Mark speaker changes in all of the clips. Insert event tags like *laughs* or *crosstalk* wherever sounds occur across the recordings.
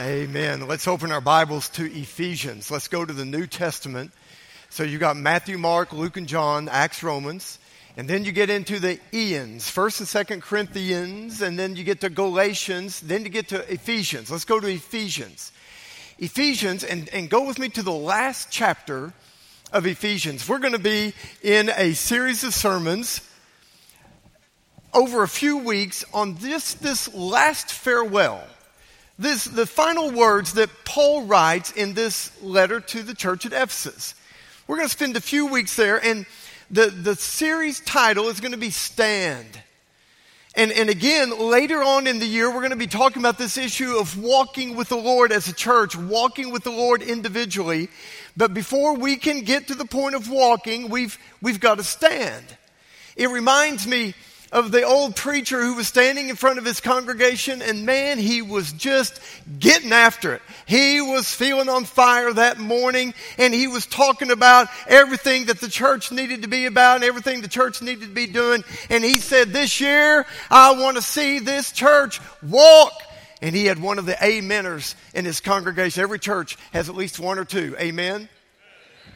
Speaker 1: Amen. Let's open our Bibles to Ephesians. Let's go to the New Testament. So you got Matthew, Mark, Luke, and John, Acts, Romans. And then you get into the Ians, First and Second Corinthians, and then you get to Galatians, then you get to Ephesians. Let's go to Ephesians. Ephesians, and, and go with me to the last chapter of Ephesians. We're going to be in a series of sermons over a few weeks on this, this last farewell this, the final words that Paul writes in this letter to the church at Ephesus. We're going to spend a few weeks there, and the, the series title is going to be Stand. And, and again, later on in the year, we're going to be talking about this issue of walking with the Lord as a church, walking with the Lord individually. But before we can get to the point of walking, we've, we've got to stand. It reminds me of the old preacher who was standing in front of his congregation and man, he was just getting after it. He was feeling on fire that morning and he was talking about everything that the church needed to be about and everything the church needed to be doing. And he said, this year, I want to see this church walk. And he had one of the ameners in his congregation. Every church has at least one or two. Amen.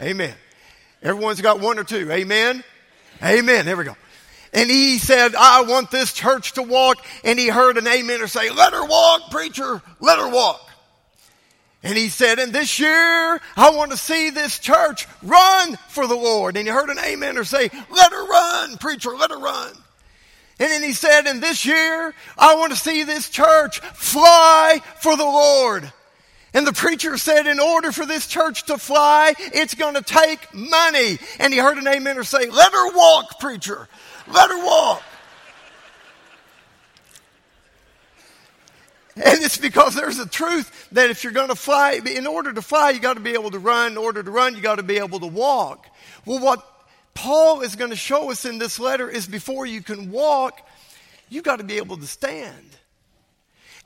Speaker 1: Amen. Everyone's got one or two. Amen. Amen. There we go. And he said, I want this church to walk. And he heard an amener say, let her walk, preacher, let her walk. And he said, and this year, I want to see this church run for the Lord. And he heard an amener say, let her run, preacher, let her run. And then he said, and this year, I want to see this church fly for the Lord. And the preacher said, in order for this church to fly, it's going to take money. And he heard an amener say, let her walk, preacher. Let her walk. And it's because there's a truth that if you're going to fly, in order to fly, you got to be able to run. In order to run, you got to be able to walk. Well, what Paul is going to show us in this letter is before you can walk, you've got to be able to stand.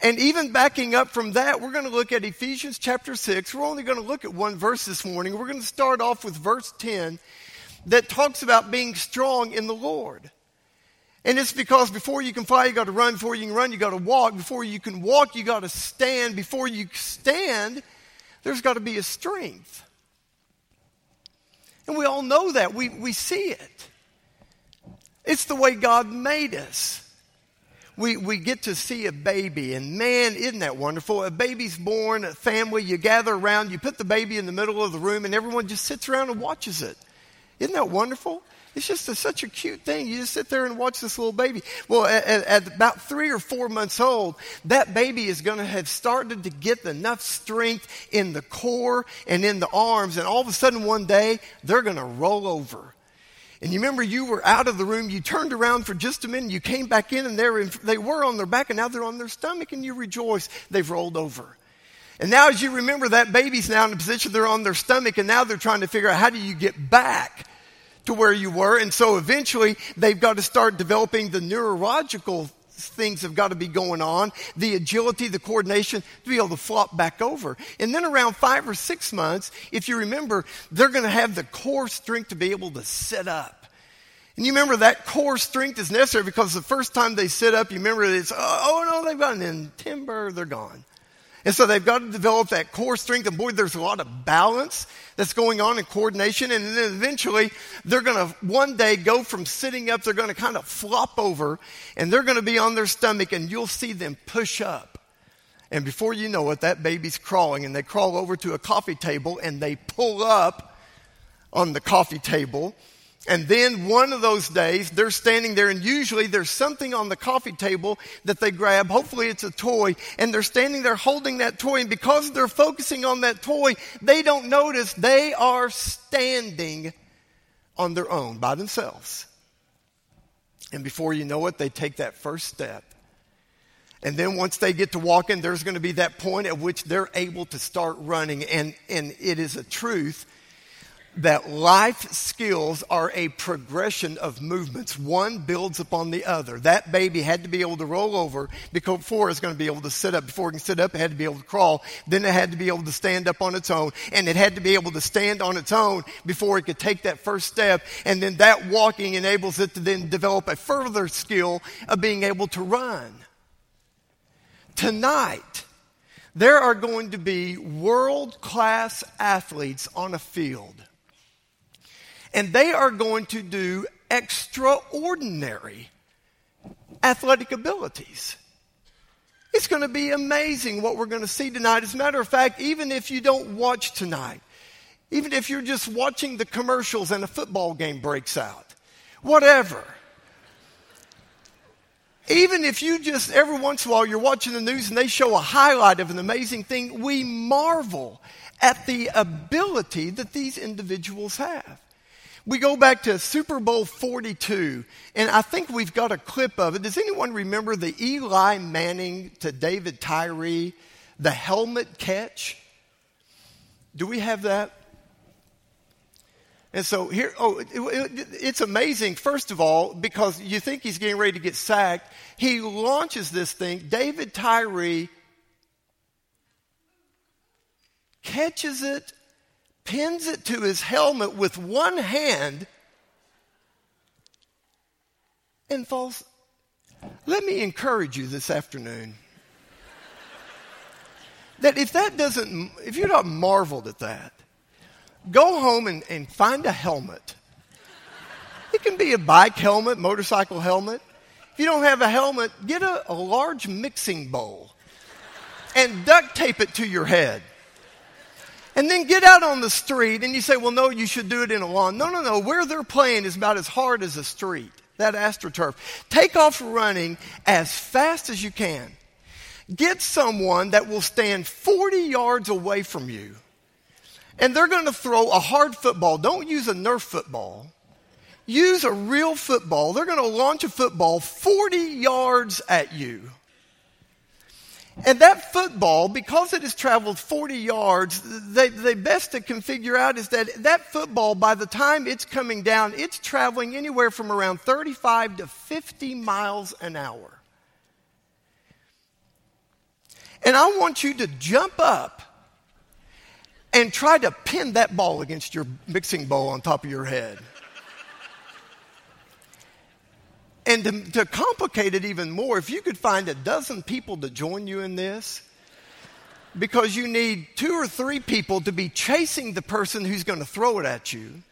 Speaker 1: And even backing up from that, we're going to look at Ephesians chapter 6. We're only going to look at one verse this morning. We're going to start off with verse 10 that talks about being strong in the Lord. And it's because before you can fly, you got to run. Before you can run, you got to walk. Before you can walk, you got to stand. Before you stand, there's got to be a strength. And we all know that. We, we see it. It's the way God made us. We, we get to see a baby, and man, isn't that wonderful? A baby's born, a family, you gather around, you put the baby in the middle of the room, and everyone just sits around and watches it. Isn't that wonderful? It's just a, such a cute thing. You just sit there and watch this little baby. Well, at, at about three or four months old, that baby is going to have started to get enough strength in the core and in the arms, and all of a sudden one day, they're going to roll over. And you remember you were out of the room, you turned around for just a minute, you came back in, and they were, in, they were on their back, and now they're on their stomach, and you rejoice they've rolled over. And now, as you remember, that baby's now in a position they're on their stomach, and now they're trying to figure out how do you get back to where you were. And so eventually they've got to start developing the neurological things have got to be going on, the agility, the coordination to be able to flop back over. And then around five or six months, if you remember, they're going to have the core strength to be able to sit up. And you remember that core strength is necessary because the first time they sit up, you remember it's, oh, no, they've got an timber, they're gone. And so they've got to develop that core strength. And boy, there's a lot of balance that's going on in coordination. And then eventually they're going to one day go from sitting up, they're going to kind of flop over and they're going to be on their stomach and you'll see them push up. And before you know it, that baby's crawling and they crawl over to a coffee table and they pull up on the coffee table and then one of those days, they're standing there, and usually there's something on the coffee table that they grab. Hopefully, it's a toy. And they're standing there holding that toy. And because they're focusing on that toy, they don't notice they are standing on their own by themselves. And before you know it, they take that first step. And then once they get to walking, there's going to be that point at which they're able to start running. And, and it is a truth that life skills are a progression of movements. One builds upon the other. That baby had to be able to roll over before it's going to be able to sit up. Before it can sit up, it had to be able to crawl. Then it had to be able to stand up on its own. And it had to be able to stand on its own before it could take that first step. And then that walking enables it to then develop a further skill of being able to run. Tonight, there are going to be world class athletes on a field. And they are going to do extraordinary athletic abilities. It's going to be amazing what we're going to see tonight. As a matter of fact, even if you don't watch tonight, even if you're just watching the commercials and a football game breaks out, whatever. Even if you just every once in a while you're watching the news and they show a highlight of an amazing thing, we marvel at the ability that these individuals have. We go back to Super Bowl 42, and I think we've got a clip of it. Does anyone remember the Eli Manning to David Tyree, the helmet catch? Do we have that? And so here, oh, it, it, it's amazing, first of all, because you think he's getting ready to get sacked. He launches this thing. David Tyree catches it, pins it to his helmet with one hand, and falls. Let me encourage you this afternoon that if that doesn't, if you're not marveled at that, go home and, and find a helmet. It can be a bike helmet, motorcycle helmet. If you don't have a helmet, get a, a large mixing bowl and duct tape it to your head. And then get out on the street and you say, well, no, you should do it in a lawn. No, no, no. Where they're playing is about as hard as a street, that AstroTurf. Take off running as fast as you can. Get someone that will stand 40 yards away from you and they're going to throw a hard football. Don't use a Nerf football. Use a real football. They're going to launch a football 40 yards at you. And that football, because it has traveled 40 yards, they, the best it can figure out is that that football, by the time it's coming down, it's traveling anywhere from around 35 to 50 miles an hour. And I want you to jump up and try to pin that ball against your mixing bowl on top of your head. And to, to, complicate it even more, if you could find a dozen people to join you in this, because you need two or three people to be chasing the person who's going to throw it at you.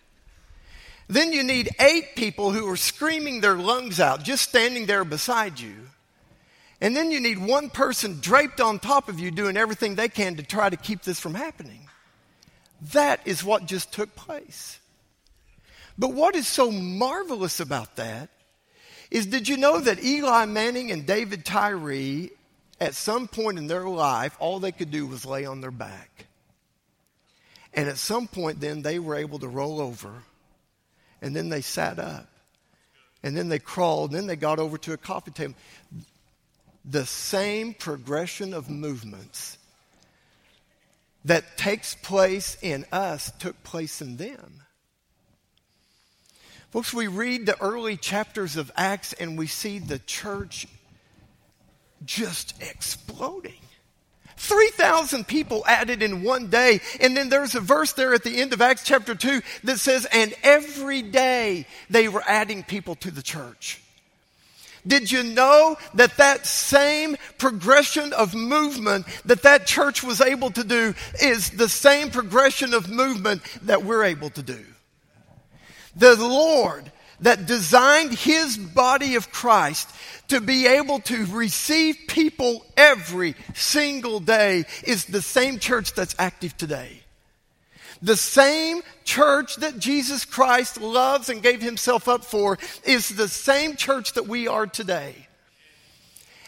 Speaker 1: Then you need eight people who are screaming their lungs out, just standing there beside you. And then you need one person draped on top of you doing everything they can to try to keep this from happening. That is what just took place. But what is so marvelous about that is did you know that Eli Manning and David Tyree, at some point in their life, all they could do was lay on their back? And at some point, then they were able to roll over, and then they sat up, and then they crawled, and then they got over to a coffee table. The same progression of movements that takes place in us took place in them. Folks, we read the early chapters of Acts and we see the church just exploding. 3,000 people added in one day. And then there's a verse there at the end of Acts chapter 2 that says, and every day they were adding people to the church. Did you know that that same progression of movement that that church was able to do is the same progression of movement that we're able to do? The Lord that designed his body of Christ to be able to receive people every single day is the same church that's active today. The same church that Jesus Christ loves and gave himself up for is the same church that we are today.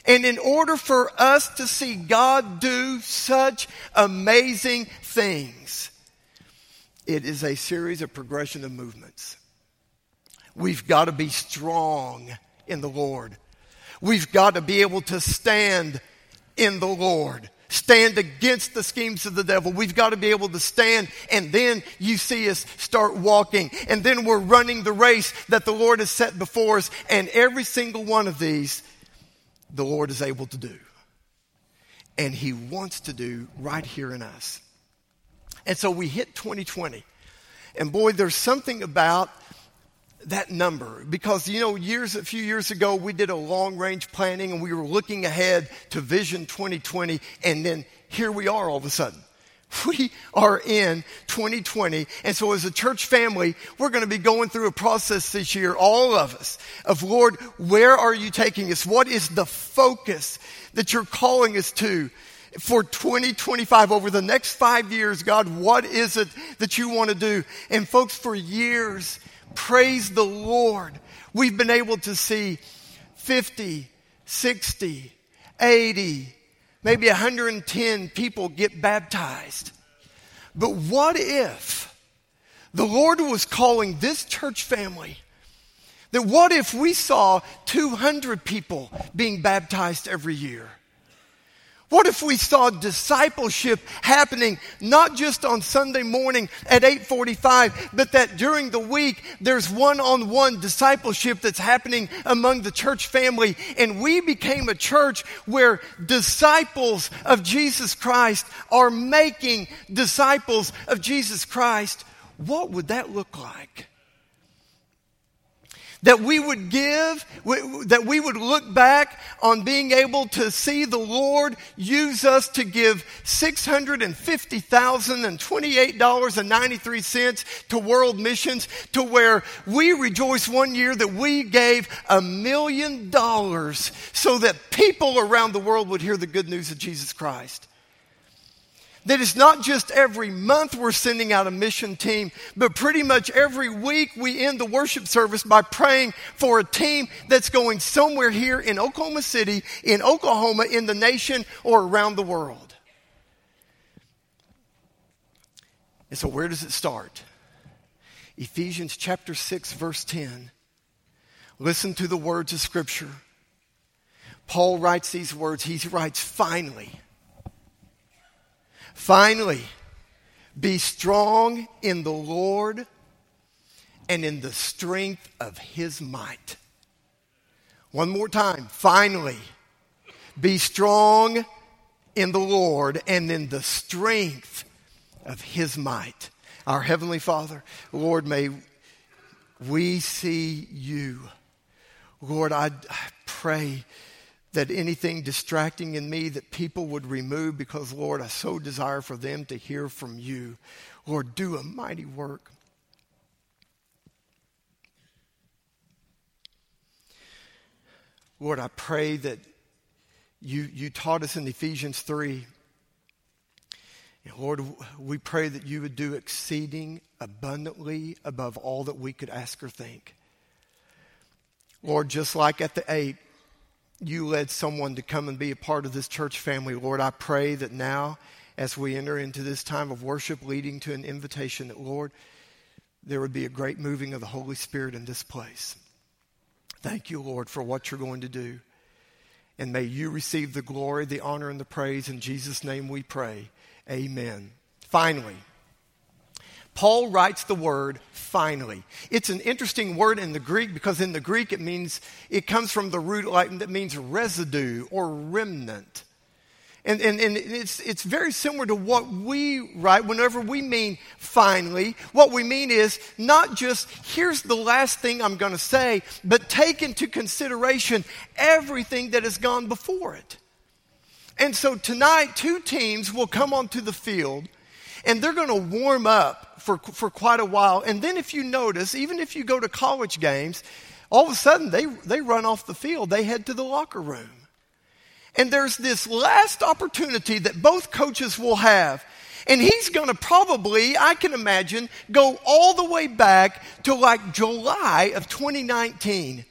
Speaker 1: And in order for us to see God do such amazing things, it is a series of progression of movements. We've got to be strong in the Lord. We've got to be able to stand in the Lord stand against the schemes of the devil. We've got to be able to stand and then you see us start walking and then we're running the race that the Lord has set before us. And every single one of these, the Lord is able to do. And he wants to do right here in us. And so we hit 2020. And boy, there's something about that number. Because you know years a few years ago we did a long range planning and we were looking ahead to vision 2020 and then here we are all of a sudden. *laughs* We are in 2020 and so as a church family we're going to be going through a process this year all of us of lord where are you taking us? What is the focus that you're calling us to for 2025 over the next five years god what is it that you want to do? And folks for years Praise the Lord. We've been able to see 50, 60, 80, maybe 110 people get baptized. But what if the Lord was calling this church family? That what if we saw 200 people being baptized every year? What if we saw discipleship happening not just on Sunday morning at 8:45 but that during the week there's one-on-one discipleship that's happening among the church family? And we became a church where disciples of Jesus Christ are making disciples of Jesus Christ. What would that look like that we would give, that we would look back on being able to see the Lord use us to give $650,028.93 to world missions to where we rejoice one year that we gave a million dollars so that people around the world would hear the good news of Jesus Christ. That it's not just every month we're sending out a mission team, but pretty much every week we end the worship service by praying for a team that's going somewhere here in Oklahoma City, in Oklahoma, in the nation, or around the world. And so, where does it start? Ephesians chapter 6, verse 10. Listen to the words of Scripture. Paul writes these words. He writes, finally. Finally, be strong in the Lord and in the strength of his might. One more time. Finally, be strong in the Lord and in the strength of his might. Our Heavenly Father, Lord, may we see you. Lord, I, I pray that anything distracting in me that people would remove because, Lord, I so desire for them to hear from you. Lord, do a mighty work. Lord, I pray that you, you taught us in Ephesians 3. And Lord, we pray that you would do exceeding abundantly above all that we could ask or think. Lord, just like at the eight, you led someone to come and be a part of this church family. Lord, I pray that now, as we enter into this time of worship leading to an invitation, that, Lord, there would be a great moving of the Holy Spirit in this place. Thank you, Lord, for what you're going to do. And may you receive the glory, the honor, and the praise. In Jesus' name we pray. Amen. Finally, Paul writes the word finally. It's an interesting word in the Greek because in the Greek it means, it comes from the root Latin that means residue or remnant. And, and, and it's, it's very similar to what we write whenever we mean finally. What we mean is not just, here's the last thing I'm going to say, but take into consideration everything that has gone before it. And so tonight, two teams will come onto the field and they're going to warm up for, for quite a while. And then, if you notice, even if you go to college games, all of a sudden they, they run off the field, they head to the locker room. And there's this last opportunity that both coaches will have. And he's going to probably, I can imagine, go all the way back to like July of 2019.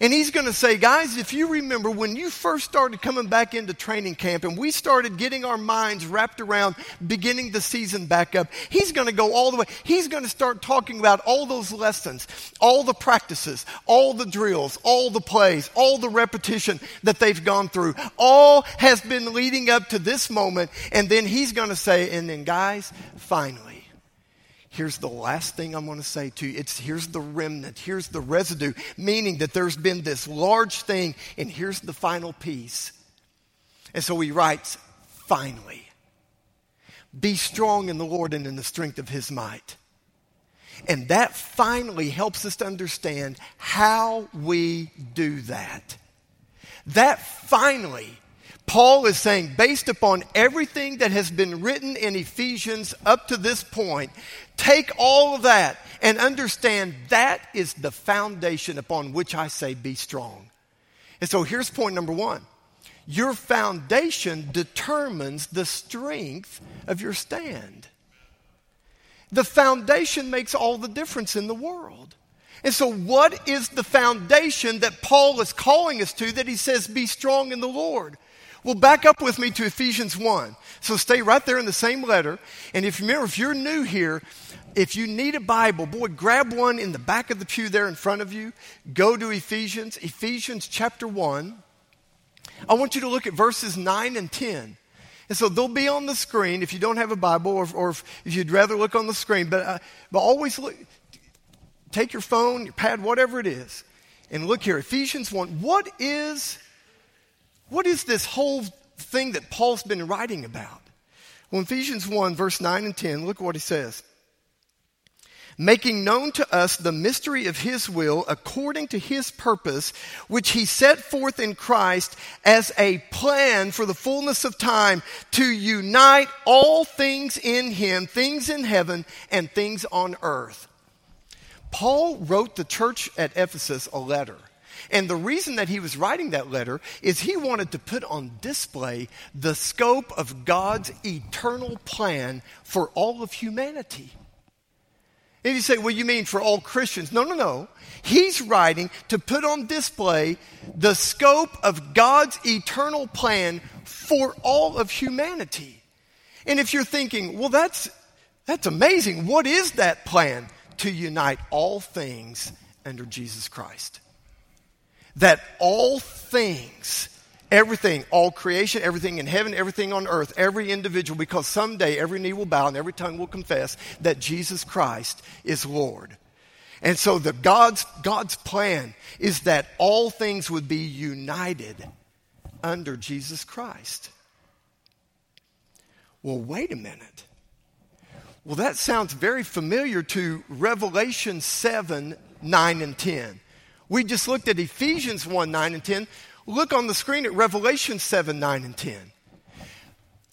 Speaker 1: And he's going to say, guys, if you remember when you first started coming back into training camp and we started getting our minds wrapped around beginning the season back up, he's going to go all the way. He's going to start talking about all those lessons, all the practices, all the drills, all the plays, all the repetition that they've gone through. All has been leading up to this moment. And then he's going to say, and then guys, finally, here's the last thing I'm going to say to you. It's here's the remnant, here's the residue, meaning that there's been this large thing, and here's the final piece. And so he writes, finally, be strong in the Lord and in the strength of his might. And that finally helps us to understand how we do that. That finally, Paul is saying, based upon everything that has been written in Ephesians up to this point, take all of that and understand that is the foundation upon which I say be strong. And so here's point number one your foundation determines the strength of your stand. The foundation makes all the difference in the world. And so, what is the foundation that Paul is calling us to that he says, be strong in the Lord? Well, back up with me to Ephesians 1. So, stay right there in the same letter. And if you remember, if you're new here, if you need a Bible, boy, grab one in the back of the pew there in front of you. Go to Ephesians, Ephesians chapter 1. I want you to look at verses 9 and 10. And so they'll be on the screen if you don't have a Bible or, or if, if, you'd rather look on the screen. But, uh, but always look, take your phone, your pad, whatever it is, and look here. Ephesians 1. What is, what is this whole thing that Paul's been writing about? Well, Ephesians 1, verse 9 and 10, look what he says making known to us the mystery of his will according to his purpose, which he set forth in Christ as a plan for the fullness of time to unite all things in him, things in heaven and things on earth. Paul wrote the church at Ephesus a letter. And the reason that he was writing that letter is he wanted to put on display the scope of God's eternal plan for all of humanity. And you say, well, you mean for all Christians? No, no, no. He's writing to put on display the scope of God's eternal plan for all of humanity. And if you're thinking, well, that's, that's amazing. What is that plan? To unite all things under Jesus Christ. That all things Everything, all creation, everything in heaven, everything on earth, every individual, because someday every knee will bow and every tongue will confess that Jesus Christ is Lord. And so the God's, God's plan is that all things would be united under Jesus Christ. Well, wait a minute. Well, that sounds very familiar to Revelation 7, 9, and 10. We just looked at Ephesians 1, 9, and 10. Look on the screen at Revelation 7, 9, and 10.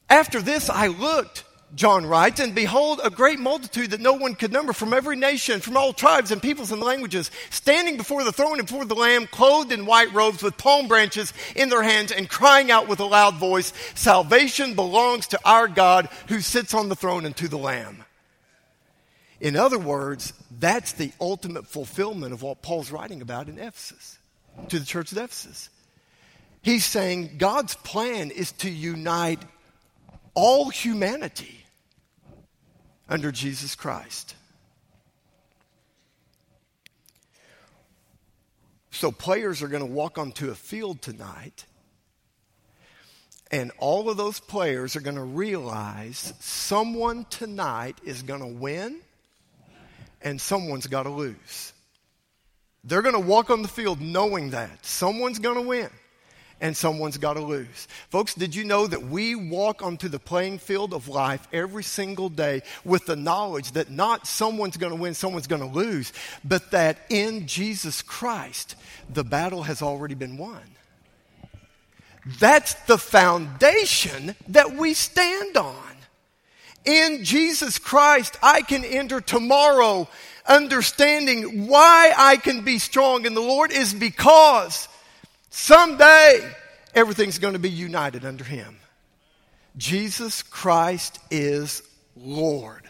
Speaker 1: After this, I looked, John writes, and behold, a great multitude that no one could number from every nation, from all tribes and peoples and languages, standing before the throne and before the Lamb, clothed in white robes with palm branches in their hands, and crying out with a loud voice, Salvation belongs to our God who sits on the throne and to the Lamb. In other words, that's the ultimate fulfillment of what Paul's writing about in Ephesus, to the church of Ephesus. He's saying God's plan is to unite all humanity under Jesus Christ. So, players are going to walk onto a field tonight, and all of those players are going to realize someone tonight is going to win and someone's got to lose. They're going to walk on the field knowing that someone's going to win and someone's got to lose. Folks, did you know that we walk onto the playing field of life every single day with the knowledge that not someone's going to win, someone's going to lose, but that in Jesus Christ, the battle has already been won? That's the foundation that we stand on. In Jesus Christ, I can enter tomorrow understanding why I can be strong in the Lord is because Someday, everything's going to be united under Him. Jesus Christ is Lord.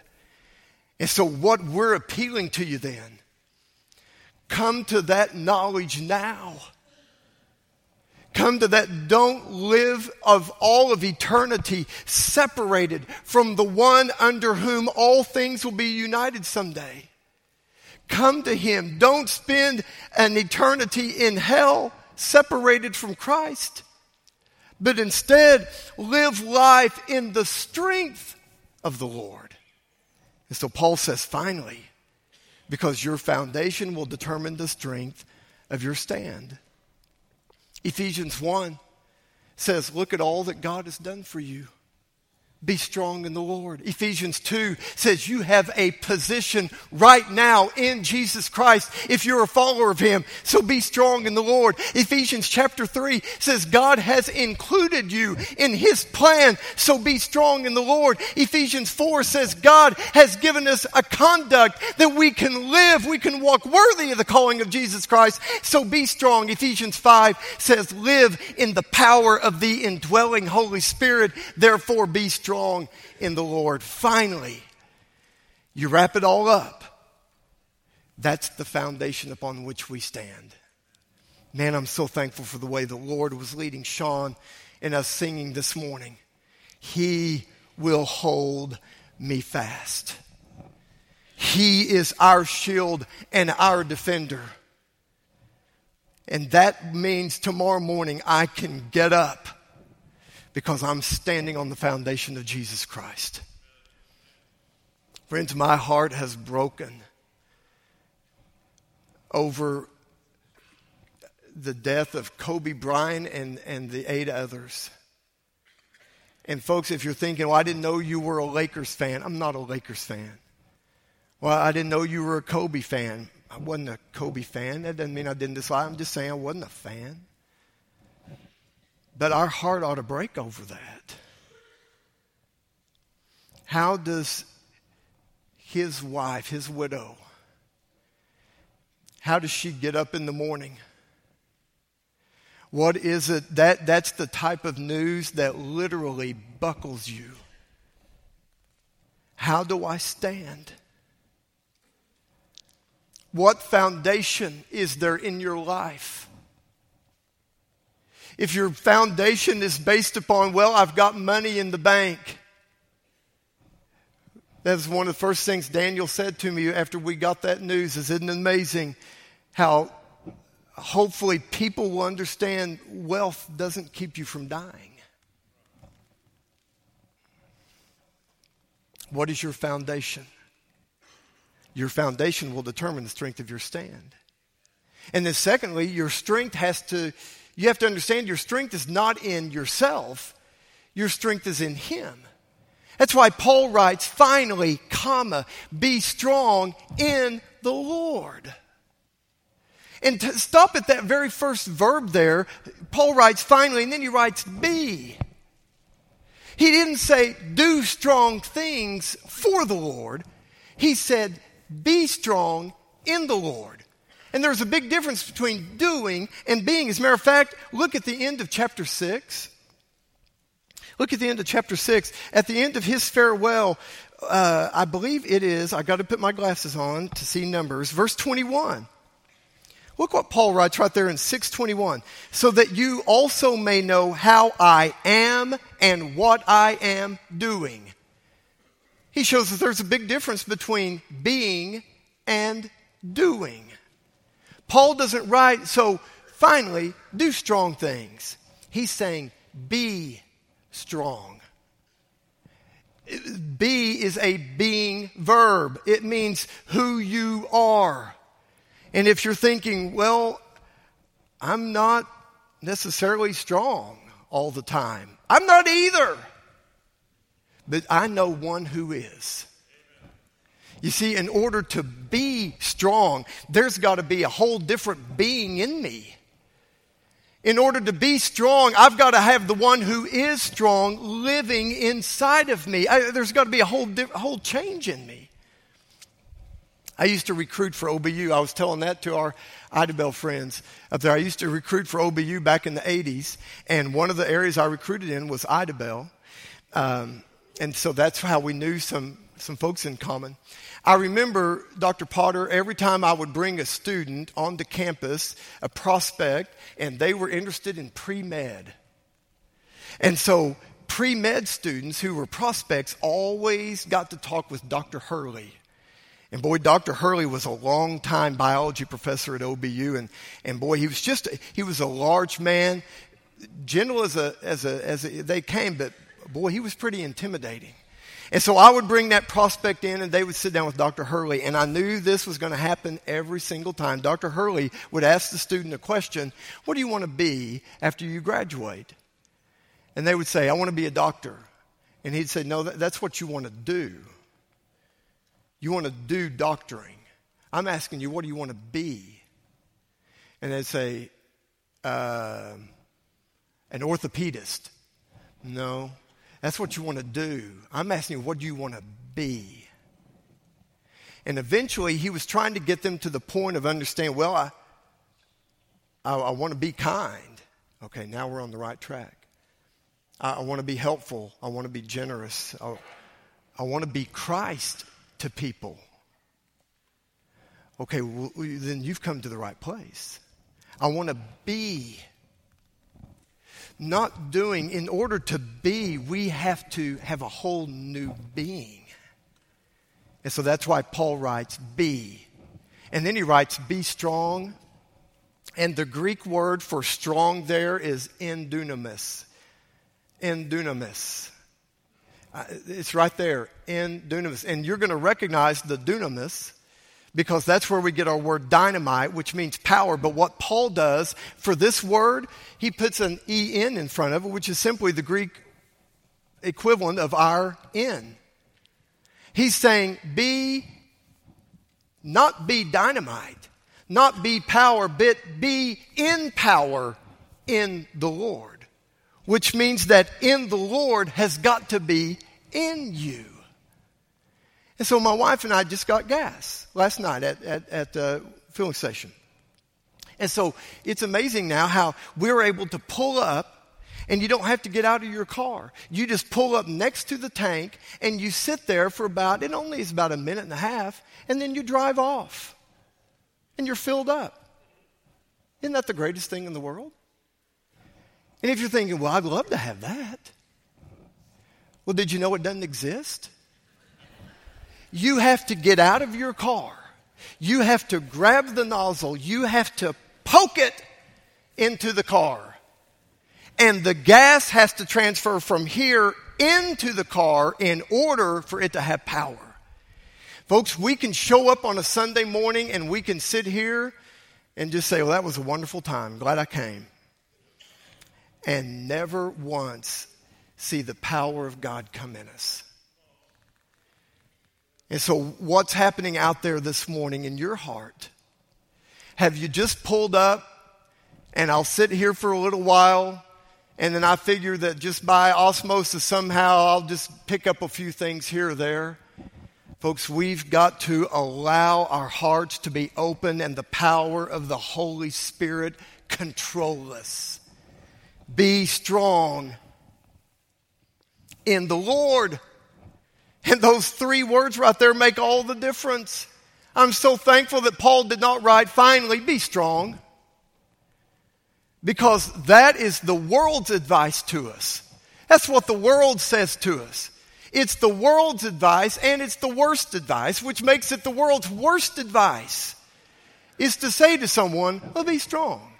Speaker 1: And so, what we're appealing to you then, come to that knowledge now. Come to that, don't live of all of eternity separated from the one under whom all things will be united someday. Come to Him. Don't spend an eternity in hell separated from Christ, but instead live life in the strength of the Lord. And so Paul says, finally, because your foundation will determine the strength of your stand. Ephesians 1 says, Look at all that God has done for you. Be strong in the Lord. Ephesians 2 says you have a position right now in Jesus Christ if you're a follower of Him. So be strong in the Lord. Ephesians chapter 3 says God has included you in His plan. So be strong in the Lord. Ephesians 4 says God has given us a conduct that we can live. We can walk worthy of the calling of Jesus Christ. So be strong. Ephesians 5 says live in the power of the indwelling Holy Spirit. Therefore be strong strong in the Lord. Finally, you wrap it all up. That's the foundation upon which we stand. Man, I'm so thankful for the way the Lord was leading Sean and us singing this morning. He will hold me fast. He is our shield and our defender. And that means tomorrow morning I can get up because I'm standing on the foundation of Jesus Christ. Friends, my heart has broken over the death of Kobe Bryant and, and the eight others. And folks, if you're thinking, well, I didn't know you were a Lakers fan, I'm not a Lakers fan. Well, I didn't know you were a Kobe fan. I wasn't a Kobe fan. That doesn't mean I didn't dislike. I'm just saying I wasn't a fan. But our heart ought to break over that. How does his wife, his widow, how does she get up in the morning? What is it? That, that's the type of news that literally buckles you. How do I stand? What foundation is there in your life? If your foundation is based upon, well, I've got money in the bank. That was one of the first things Daniel said to me after we got that news. Isn't it amazing how hopefully people will understand wealth doesn't keep you from dying? What is your foundation? Your foundation will determine the strength of your stand. And then, secondly, your strength has to you have to understand your strength is not in yourself, your strength is in Him. That's why Paul writes, finally, comma, be strong in the Lord. And to stop at that very first verb there, Paul writes finally, and then he writes be. He didn't say do strong things for the Lord. He said be strong in the Lord. And there's a big difference between doing and being. As a matter of fact, look at the end of chapter 6. Look at the end of chapter 6. At the end of his farewell, uh, I believe it is, I got to put my glasses on to see numbers, verse 21. Look what Paul writes right there in 621. So that you also may know how I am and what I am doing. He shows that there's a big difference between being and doing. Paul doesn't write, so finally, do strong things. He's saying, be strong. Be is a being verb, it means who you are. And if you're thinking, well, I'm not necessarily strong all the time, I'm not either. But I know one who is. You see, in order to be strong, there's got to be a whole different being in me. In order to be strong, I've got to have the one who is strong living inside of me. I, there's got to be a whole, a whole change in me. I used to recruit for OBU. I was telling that to our Idabel friends up there. I used to recruit for OBU back in the 80s, and one of the areas I recruited in was Idabel. Um, and so that's how we knew some, some folks in common. I remember, Dr. Potter, every time I would bring a student onto campus, a prospect, and they were interested in pre med. And so, pre med students who were prospects always got to talk with Dr. Hurley. And boy, Dr. Hurley was a long-time biology professor at OBU, and, and boy, he was just, he was a large man, gentle as a, as a, as a, they came, but boy, he was pretty intimidating. And so I would bring that prospect in and they would sit down with Dr. Hurley. And I knew this was going to happen every single time. Dr. Hurley would ask the student a question What do you want to be after you graduate? And they would say, I want to be a doctor. And he'd say, No, that's what you want to do. You want to do doctoring. I'm asking you, what do you want to be? And they'd say, uh, An orthopedist. No, that's what you want to do. I'm asking you, what do you want to be? And eventually, he was trying to get them to the point of understanding, well, I, I, I want to be kind. Okay, now we're on the right track. I, I want to be helpful. I want to be generous. I, I want to be Christ to people. Okay, well, then you've come to the right place. I want to be. Not doing, in order to be, we have to have a whole new being. And so that's why Paul writes, be. And then he writes, be strong. And the Greek word for strong there is endunamis in dunamis. Uh, it's right there in dunamis. And you're going to recognize the dunamis because that's where we get our word dynamite, which means power. But what Paul does for this word, he puts an en in front of it, which is simply the Greek equivalent of our in. He's saying, be, not be dynamite, not be power, but be in power in the Lord which means that in the Lord has got to be in you. And so my wife and I just got gas last night at, at, at the filling station. And so it's amazing now how we're able to pull up and you don't have to get out of your car. You just pull up next to the tank and you sit there for about, it only is about a minute and a half, and then you drive off and you're filled up. Isn't that the greatest thing in the world? And if you're thinking, well, I'd love to have that. Well, did you know it doesn't exist? You have to get out of your car. You have to grab the nozzle. You have to poke it into the car. And the gas has to transfer from here into the car in order for it to have power. Folks, we can show up on a Sunday morning and we can sit here and just say, well, that was a wonderful time. Glad I came and never once see the power of God come in us. And so, what's happening out there this morning in your heart? Have you just pulled up and I'll sit here for a little while and then I figure that just by osmosis somehow I'll just pick up a few things here or there? Folks, we've got to allow our hearts to be open and the power of the Holy Spirit control us. Be strong in the Lord. And those three words right there make all the difference. I'm so thankful that Paul did not write, finally, be strong. Because that is the world's advice to us. That's what the world says to us. It's the world's advice and it's the worst advice, which makes it the world's worst advice, is to say to someone, well, be strong.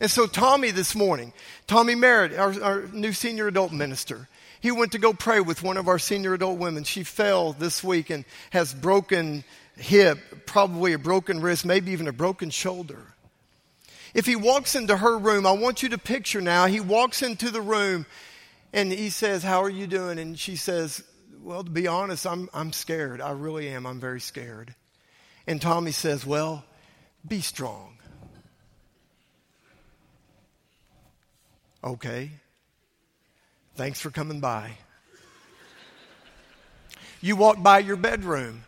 Speaker 1: And so Tommy this morning, Tommy Merritt, our, our, new senior adult minister, he went to go pray with one of our senior adult women. She fell this week and has broken hip, probably a broken wrist, maybe even a broken shoulder. If he walks into her room, I want you to picture now, he walks into the room and he says, How are you doing? And she says, Well, to be honest, I'm, I'm scared. I really am. I'm very scared. And Tommy says, Well, be strong. Okay. Thanks for coming by. You walk by your bedroom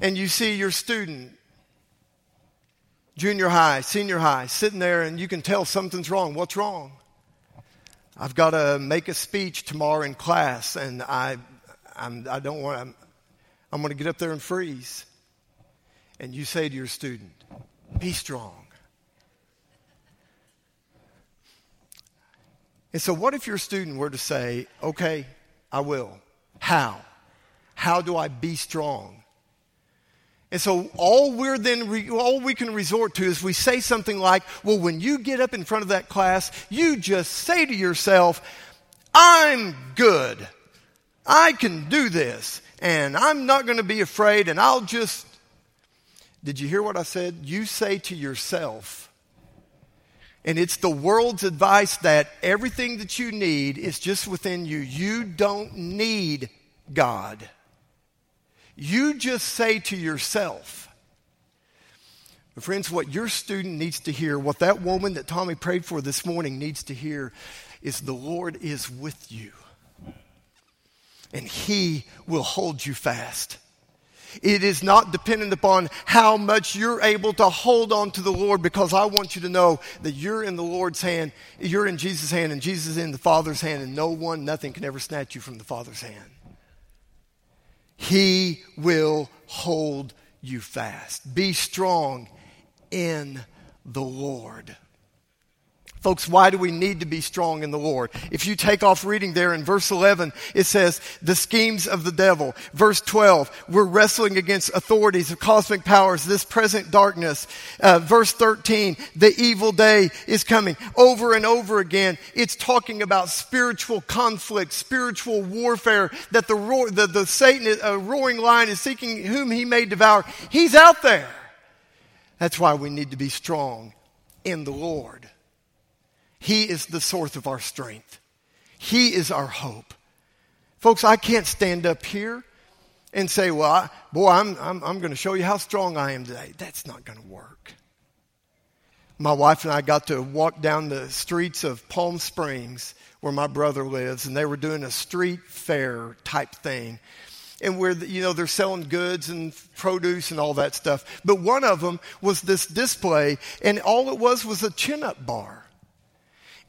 Speaker 1: and you see your student, junior high, senior high, sitting there and you can tell something's wrong. What's wrong? I've got to make a speech tomorrow in class and I, I'm, I don't want, I'm, I'm going to get up there and freeze. And you say to your student, be strong. And so, what if your student were to say, okay, I will? How? How do I be strong? And so, all we're then, re- all we can resort to is we say something like, well, when you get up in front of that class, you just say to yourself, I'm good. I can do this. And I'm not going to be afraid. And I'll just, did you hear what I said? You say to yourself, And it's the world's advice that everything that you need is just within you. You don't need God. You just say to yourself, but friends, what your student needs to hear, what that woman that Tommy prayed for this morning needs to hear, is the Lord is with you. And He will hold you fast. It is not dependent upon how much you're able to hold on to the Lord because I want you to know that you're in the Lord's hand, you're in Jesus' hand, and Jesus is in the Father's hand, and no one, nothing can ever snatch you from the Father's hand. He will hold you fast. Be strong in the Lord. Folks, why do we need to be strong in the Lord? If you take off reading there in verse 11, it says, the schemes of the devil. Verse 12, we're wrestling against authorities of cosmic powers, this present darkness. Uh, verse 13, the evil day is coming. Over and over again, it's talking about spiritual conflict, spiritual warfare, that the, roar, the, the Satan, a roaring lion is seeking whom he may devour. He's out there. That's why we need to be strong in the Lord. He is the source of our strength. He is our hope. Folks, I can't stand up here and say, well, I, boy, I'm, I'm, I'm going to show you how strong I am today. That's not going to work. My wife and I got to walk down the streets of Palm Springs where my brother lives, and they were doing a street fair type thing. And where, you know, they're selling goods and produce and all that stuff. But one of them was this display, and all it was was a chin up bar.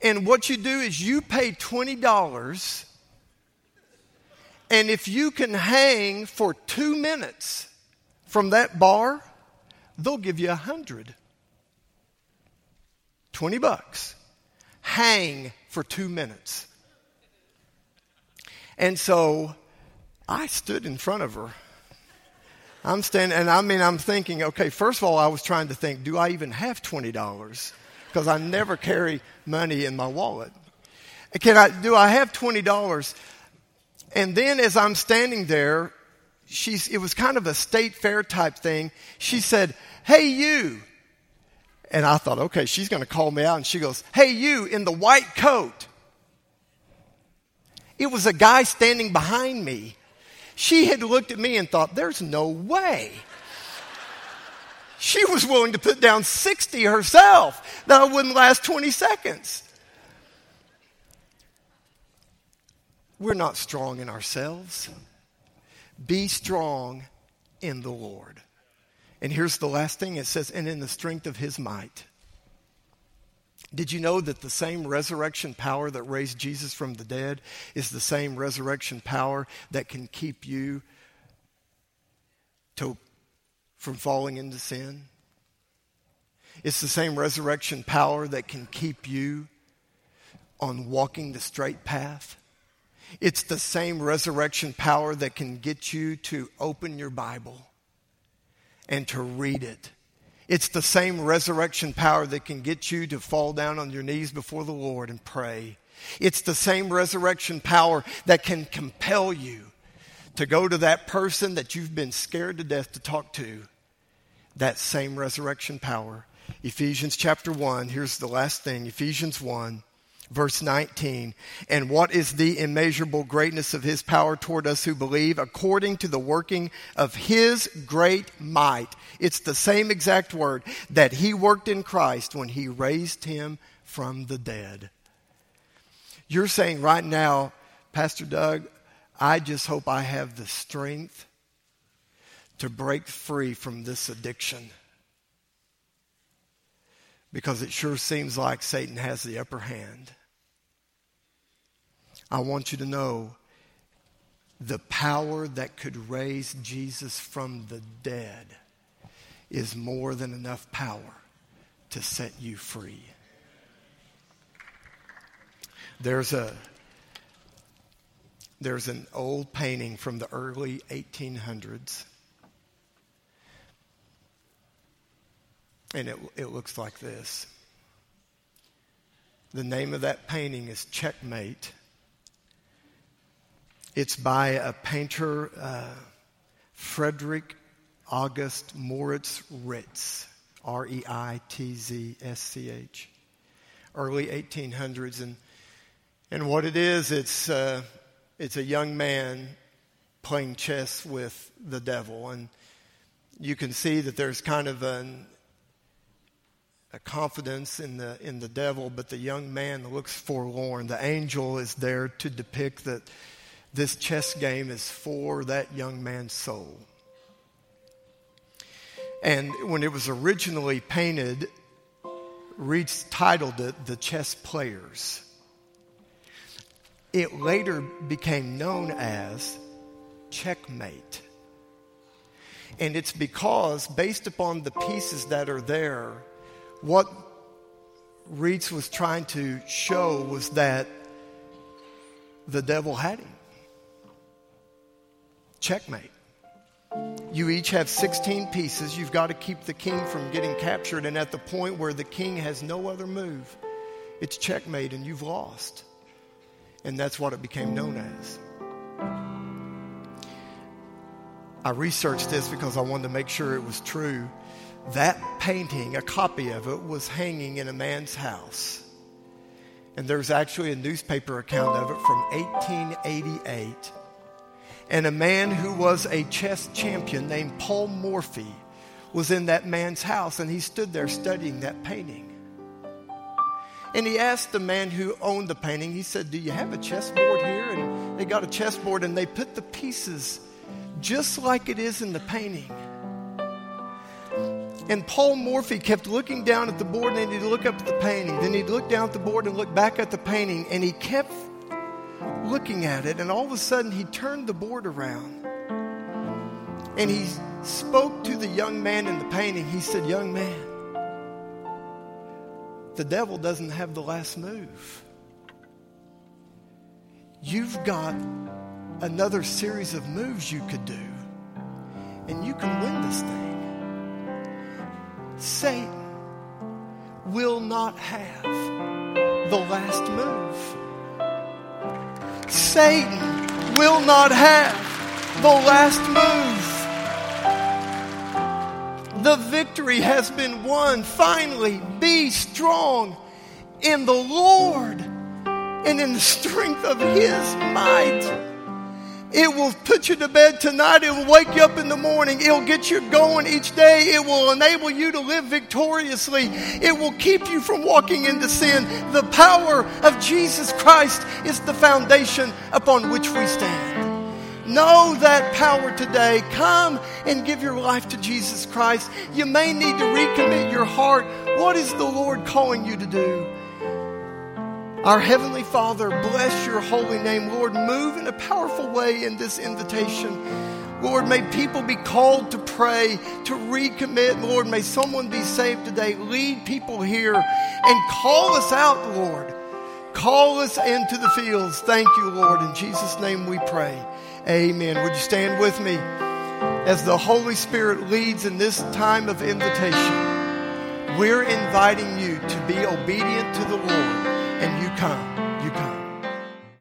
Speaker 1: And what you do is you pay $20, and if you can hang for two minutes from that bar, they'll give you a hundred. 20 bucks. Hang for two minutes. And so I stood in front of her. I'm standing, and I mean, I'm thinking, okay, first of all, I was trying to think, do I even have $20? Because I never carry money in my wallet. Can I, do I have $20? And then as I'm standing there, she's, it was kind of a state fair type thing. She said, Hey, you. And I thought, okay, she's going to call me out. And she goes, Hey, you in the white coat. It was a guy standing behind me. She had looked at me and thought, There's no way. She was willing to put down 60 herself that wouldn't last 20 seconds. We're not strong in ourselves. Be strong in the Lord. And here's the last thing it says, and in the strength of his might. Did you know that the same resurrection power that raised Jesus from the dead is the same resurrection power that can keep you to from falling into sin. It's the same resurrection power that can keep you on walking the straight path. It's the same resurrection power that can get you to open your Bible and to read it. It's the same resurrection power that can get you to fall down on your knees before the Lord and pray. It's the same resurrection power that can compel you to go to that person that you've been scared to death to talk to that same resurrection power. Ephesians chapter 1, here's the last thing Ephesians 1, verse 19. And what is the immeasurable greatness of his power toward us who believe, according to the working of his great might? It's the same exact word that he worked in Christ when he raised him from the dead. You're saying right now, Pastor Doug, I just hope I have the strength to break free from this addiction. Because it sure seems like Satan has the upper hand. I want you to know the power that could raise Jesus from the dead is more than enough power to set you free. There's a there's an old painting from the early 1800s And it, it looks like this. The name of that painting is Checkmate. It's by a painter, uh, Frederick August Moritz Ritz, R E I T Z S C H. early 1800s. And, and what it is, it's, uh, it's a young man playing chess with the devil. And you can see that there's kind of an, a confidence in the, in the devil, but the young man looks forlorn. The angel is there to depict that this chess game is for that young man's soul. And when it was originally painted, Reeds titled it The Chess Players. It later became known as Checkmate. And it's because, based upon the pieces that are there, what Reeds was trying to show was that the devil had him. Checkmate. You each have 16 pieces. You've got to keep the king from getting captured. And at the point where the king has no other move, it's checkmate and you've lost. And that's what it became known as. I researched this because I wanted to make sure it was true. That painting, a copy of it, was hanging in a man's house. And there's actually a newspaper account of it from 1888 and a man who was a chess champion named Paul Morphy was in that man's house, and he stood there studying that painting. And he asked the man who owned the painting, he said, Do you have a chessboard here? And they got a chessboard, and they put the pieces just like it is in the painting. And Paul Morphy kept looking down at the board, and then he'd look up at the painting. Then he'd look down at the board and look back at the painting, and he kept looking at it, and all of a sudden he turned the board around and he spoke to the young man in the painting. He said, Young man, the devil doesn't have the last move. You've got another series of moves you could do, and you can win this thing. Satan will not have the last move. Satan will not have the last move. The victory has been won. Finally, be strong in the Lord and in the strength of His might. It will put you to bed tonight. It will wake you up in the morning. It will get you going each day. It will enable you to live victoriously. It will keep you from walking into sin. The power of Jesus Christ is the foundation upon which we stand. Know that power today. Come and give your life to Jesus Christ. You may need to recommit your heart. What is the Lord calling you to do? Our Heavenly Father, bless your holy name. Lord, move in a powerful way in this invitation. Lord, may people be called to pray, to recommit. Lord, may someone be saved today. Lead people here and call us out, Lord. Call us into the fields. Thank you, Lord. In Jesus' name we pray. Amen. Would you stand with me as the Holy Spirit leads in this time of invitation? We're inviting you to be obedient to the Lord and you come.